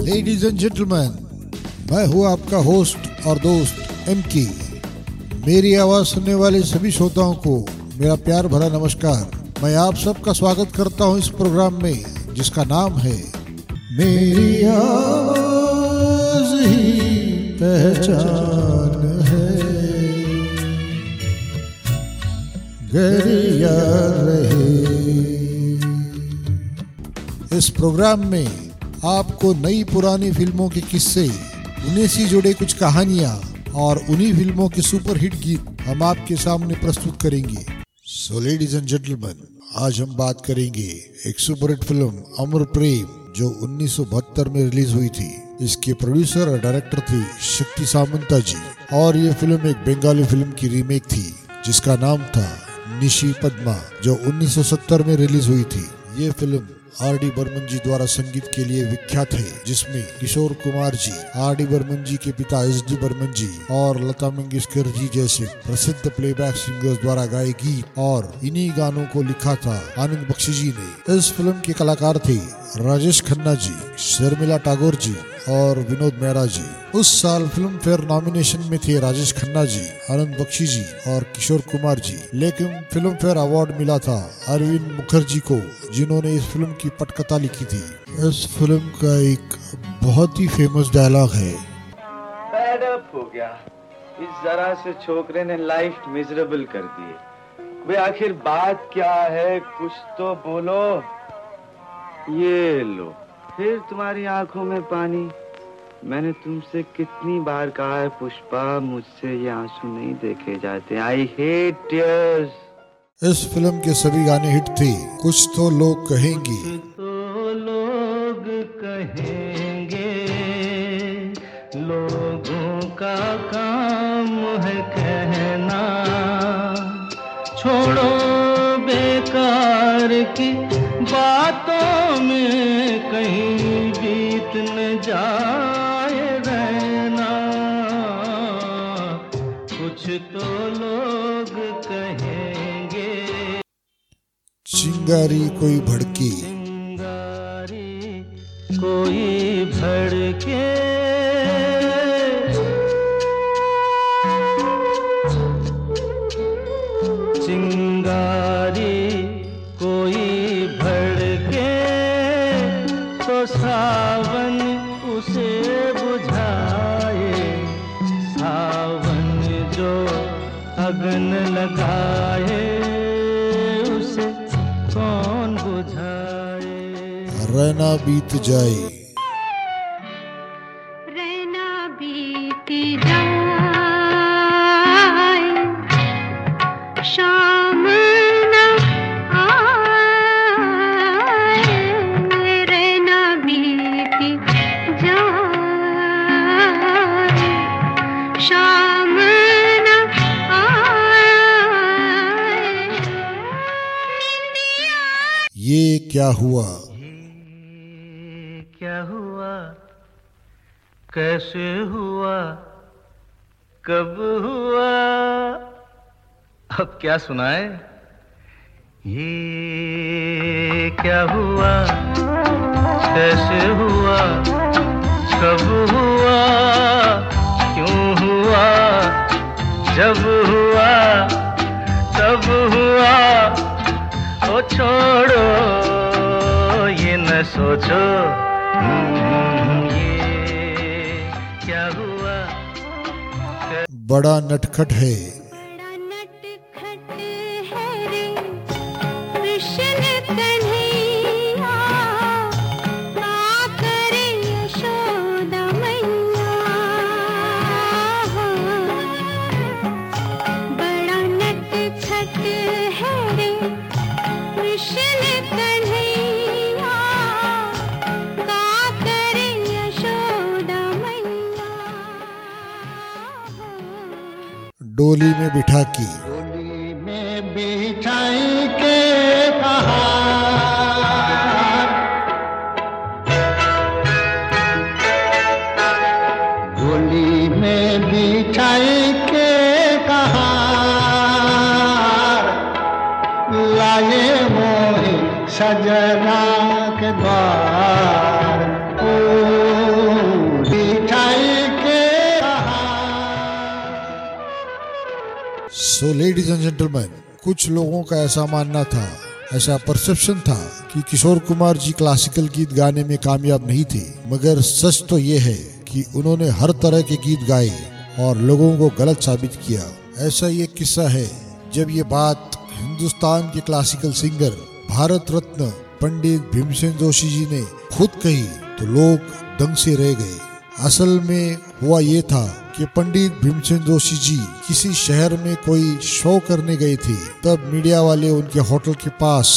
Ladies and gentleman मैं हूँ आपका होस्ट और दोस्त एम की मेरी आवाज़ सुनने वाले सभी श्रोताओं को मेरा प्यार भरा नमस्कार। मैं आप सबका स्वागत करता हूँ इस प्रोग्राम में, जिसका नाम है मेरी आवाज़ ही पहचान। इस प्रोग्राम में आपको नई पुरानी फ़िल्मों के किस्से, उन्हीं से जुड़े कुछ कहानियाँ और उन्हीं फ़िल्मों के सुपरहिट गीत हम आपके सामने प्रस्तुत करेंगे। सो लेडीज़ एंड जेंटलमैन आज हम बात करेंगे एक सुपरहिट फ़िल्म, अमर प्रेम, जो 1972 में रिलीज़ हुई थी। इसके प्रोड्यूसर और डायरेक्टर थे शक्ति सामंता जी और ये फ़िल्म एक बंगाली फ़िल्म की रीमेक थी, जिसका नाम था निशी पद्मा, जो 1970 में रिलीज़ हुई थी। ये फ़िल्म आर डी बर्मन जी द्वारा संगीत के लिए विख्यात है, जिसमें किशोर कुमार जी, आर डी बर्मन जी के पिता एस डी बर्मन जी और लता मंगेशकर जी जैसे प्रसिद्ध प्लेबैक सिंगर्स द्वारा गाए गीत और इन्हीं गानों को लिखा था आनंद बख्शी जी ने। इस फ़िल्म के कलाकार थे राजेश खन्ना जी। शर्मिला टागोर जी और विनोद मेहरा जी। उस साल फ़िल्म फेयर नॉमिनेशन में थे राजेश खन्ना जी, आनंद बख्शी जी और किशोर कुमार जी। लेकिन फ़िल्म फेयर अवार्ड मिला था अरविंद मुखर्जी को, जिन्होंने इस फ़िल्म की पटकथा लिखी थी। इस फ़िल्म का एक बहुत ही फ़ेमस डायलॉग है। हो गया। इस जरा से छोकरे ने लाइफ मिजरेबल कर दी वे आखिर बात क्या है? कुछ तो बोलो। ये लो। फिर तुम्हारी आँखों में पानी। मैंने तुमसे कितनी बार कहा है पुष्पा मुझसे ये आँसू नहीं देखे जाते। आई हेट टीयर्स इस फ़िल्म के सभी गाने हिट थे। कुछ तो लोग कहेंगे। तो लोग कहेंगे लोगों का काम है कहना। छोड़ो की बातों में कहीं बीत न जाए रहना। कुछ तो लोग कहेंगे चिंगारी कोई भड़की। चिंगारी कोई भड़के। रहना बीत जाए। रहना बीत जाए। शाम न आए। रहना बीत जाए। शाम न आए। निंदिया ये क्या हुआ? क्या हुआ? कैसे हुआ? कब हुआ? अब क्या सुनाए? ये क्या हुआ? कैसे हुआ? कब हुआ? क्यों हुआ? जब हुआ? तब हुआ? ओ छोड़ो, ये न सोचो। बड़ा नटखट है। डोली में बिठा की। डोली में के डोली में के कहा लाए मोहे सजना के द्वार। सो लेडीज़ एंड जेंटलमैन कुछ लोगों का ऐसा मानना था, ऐसा परसेप्शन था कि किशोर कुमार जी क्लासिकल गीत गाने में कामयाब नहीं थे। मगर सच तो ये है कि उन्होंने हर तरह के गीत गाए और लोगों को गलत साबित किया। ऐसा ये किस्सा है, जब ये बात हिंदुस्तान के क्लासिकल सिंगर भारत रत्न, पंडित भीमसेन जोशी जी ने खुद कही तो लोग दंग से रह गए। असल में हुआ ये था कि पंडित भीमसेन जोशी जी किसी शहर में कोई शो करने गए थे, तब मीडिया वाले उनके होटल के पास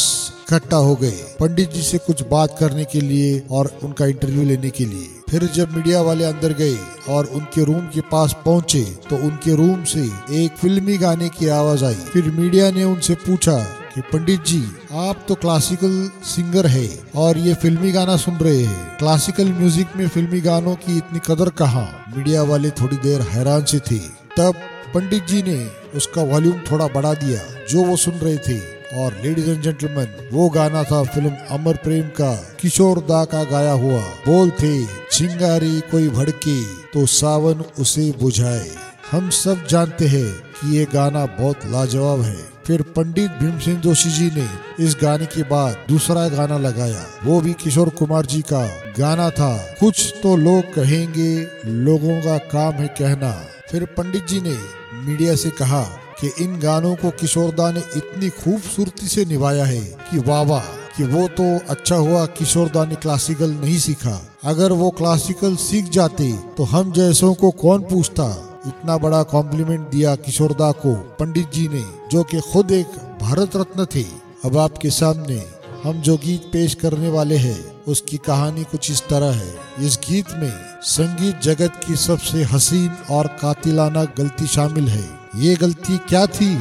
इकट्ठा हो गए। पंडित जी से कुछ बात करने के लिए और उनका इंटरव्यू लेने के लिए। फिर जब मीडिया वाले अंदर गए और उनके रूम के पास पहुँचे तो उनके रूम से एक फिल्मी गाने की आवाज़ आई। फिर मीडिया ने उनसे पूछा कि पंडित जी, आप तो क्लासिकल सिंगर है और ये फिल्मी गाना सुन रहे हैं। क्लासिकल म्यूज़िक में फिल्मी गानों की इतनी कदर कहा? मीडिया वाले थोड़ी देर हैरान से थे। तब पंडित जी ने उसका वॉल्यूम थोड़ा बढ़ा दिया, जो वो सुन रहे थे। और लेडीज़ एंड जेंटलमैन वो गाना था फ़िल्म अमर प्रेम का, किशोर दा का गाया हुआ। बोल थे, चिंगारी कोई भड़के तो सावन उसे बुझाए। हम सब जानते हैं कि ये गाना बहुत लाजवाब है। फिर पंडित भीमसेन जोशी जी ने इस गाने के बाद दूसरा गाना लगाया। वो भी किशोर कुमार जी का गाना था, कुछ तो लोग कहेंगे, लोगों का काम है कहना। फिर पंडित जी ने मीडिया से कहा कि इन गानों को किशोरदा ने इतनी खूबसूरती से निभाया है कि वाह वाह, कि वो तो अच्छा हुआ किशोरदा ने क्लासिकल नहीं सीखा। अगर वो क्लासिकल सीख जाते तो हम जैसों को कौन पूछता? इतना बड़ा कॉम्प्लीमेंट दिया किशोरदा को, पंडित जी ने, जो कि खुद एक भारत रत्न थे। अब आपके सामने हम जो गीत पेश करने वाले हैं, उसकी कहानी कुछ इस तरह है। इस गीत में संगीत जगत की सबसे हसीन और कातिलाना गलती शामिल है। ये गलती क्या थी?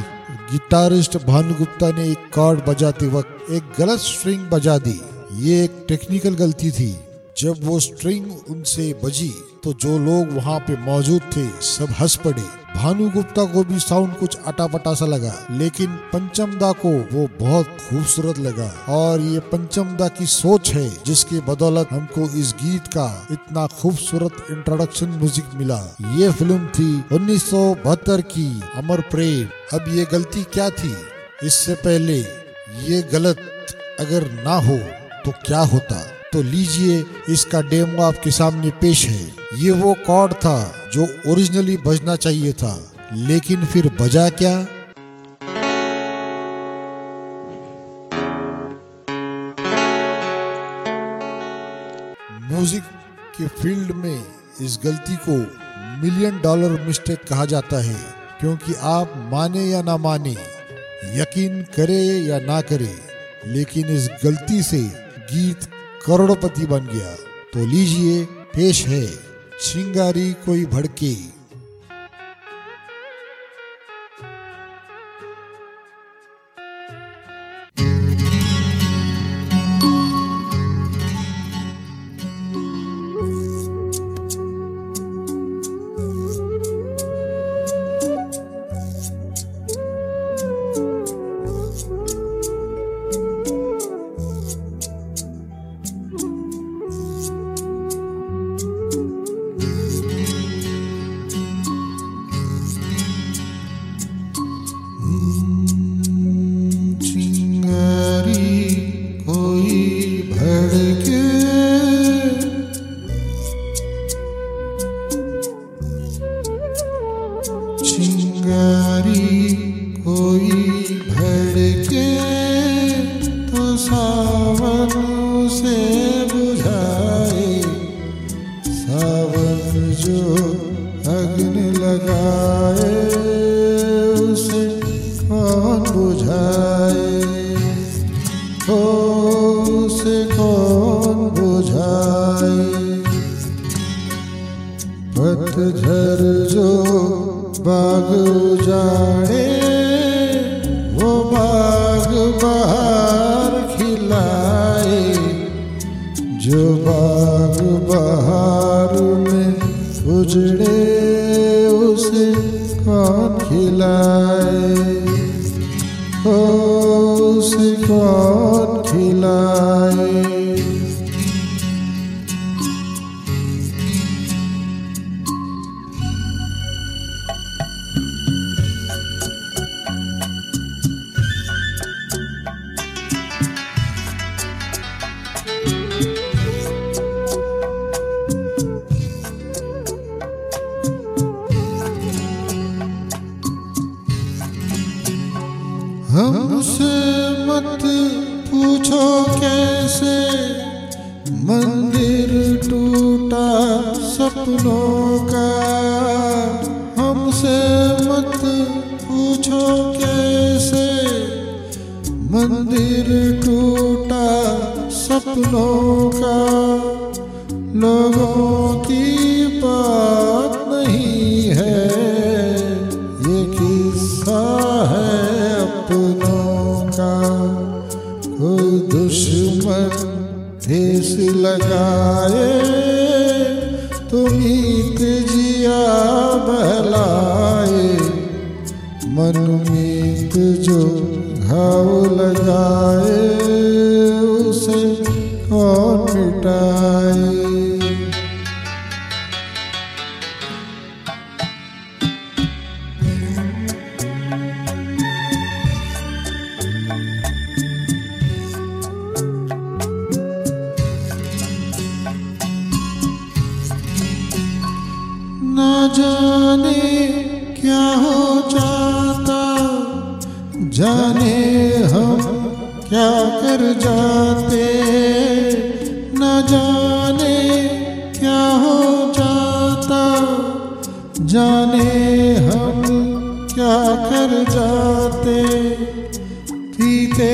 गिटारिस्ट भानुगुप्ता ने एक कॉर्ड बजाते वक्त एक गलत स्ट्रिंग बजा दी। ये एक टेक्निकल गलती थी। जब वो स्ट्रिंग उनसे बजी तो जो लोग वहाँ पे मौजूद थे, सब हंस पड़े। भानु गुप्ता को भी साउंड कुछ अटापटा सा लगा, लेकिन पंचमदा को वो बहुत खूबसूरत लगा। और ये पंचमदा की सोच है, जिसके बदौलत हमको इस गीत का इतना खूबसूरत इंट्रोडक्शन म्यूज़िक मिला। ये फ़िल्म थी 1972 की अमर प्रेम। अब ये गलती क्या थी? इससे पहले ये गलत अगर ना हो तो क्या होता? तो लीजिए, इसका डेमो आपके सामने पेश है। ये वो कॉर्ड था जो ओरिजिनली बजना चाहिए था। लेकिन फिर बजा क्या? म्यूज़िक के फ़ील्ड में इस गलती को मिलियन डॉलर मिस्टेक कहा जाता है, क्योंकि आप माने या ना माने, यकीन करे या ना करे, लेकिन इस गलती से गीत करोड़पति बन गया। तो लीजिए पेश है। सिंगारी कोई भड़के। उसे कौन बुझाए? पतझर जो बाग उजाड़े वो बाग बहार खिलाए। जो बाग बहार में उजड़े, उसे कौन खिलाए? उसे कौन हमसे मत पूछो कैसे। मंदिर टूटा सपनों का। हमसे मत पूछो कैसे। मंदिर टूटा सपनों का। लोगों की बात जाने क्या हो जाता? जाने हम क्या कर जाते? पीते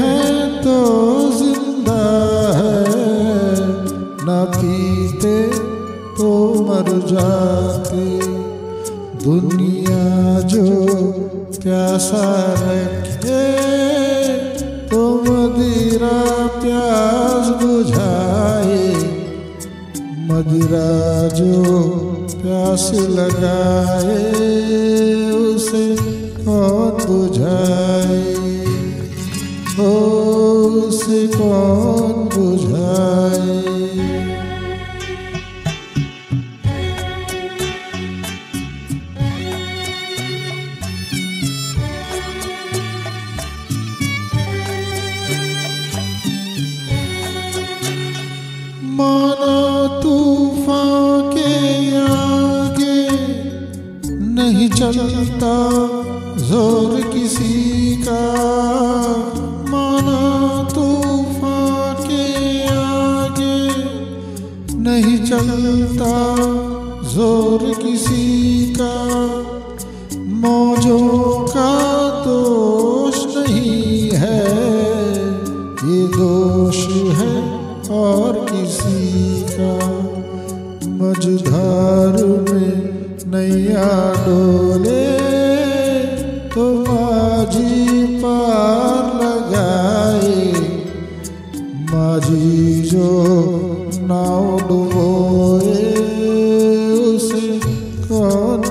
हैं तो ज़िंदा है, न पीते तो मर जाते। दुनिया जो प्यासा रखे तो मदिरा प्यास बुझाए मदिरा जो प्यास लगाए उसे कौन बुझाए? ओ उसे कौन बुझाए? चलता ज़ोर किसी का। माना तूफ़ान के आगे नहीं चलता ज़ोर किसी का। मौजों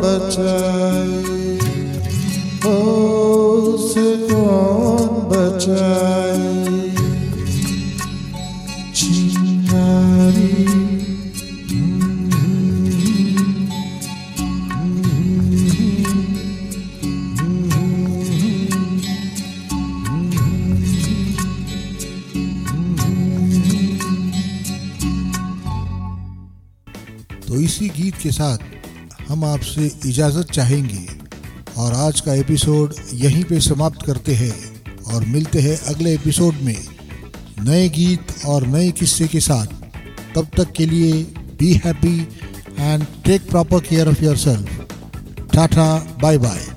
बचाए। ओ उसे कौन बचाए? चिंगारी। तो इसी गीत के साथ हम आपसे इजाज़त चाहेंगे और आज का एपिसोड यहीं पे समाप्त करते हैं और मिलते हैं अगले एपिसोड में नए गीत और नए किस्से के साथ। तब तक के लिए be happy and take proper care of your self tata bye bye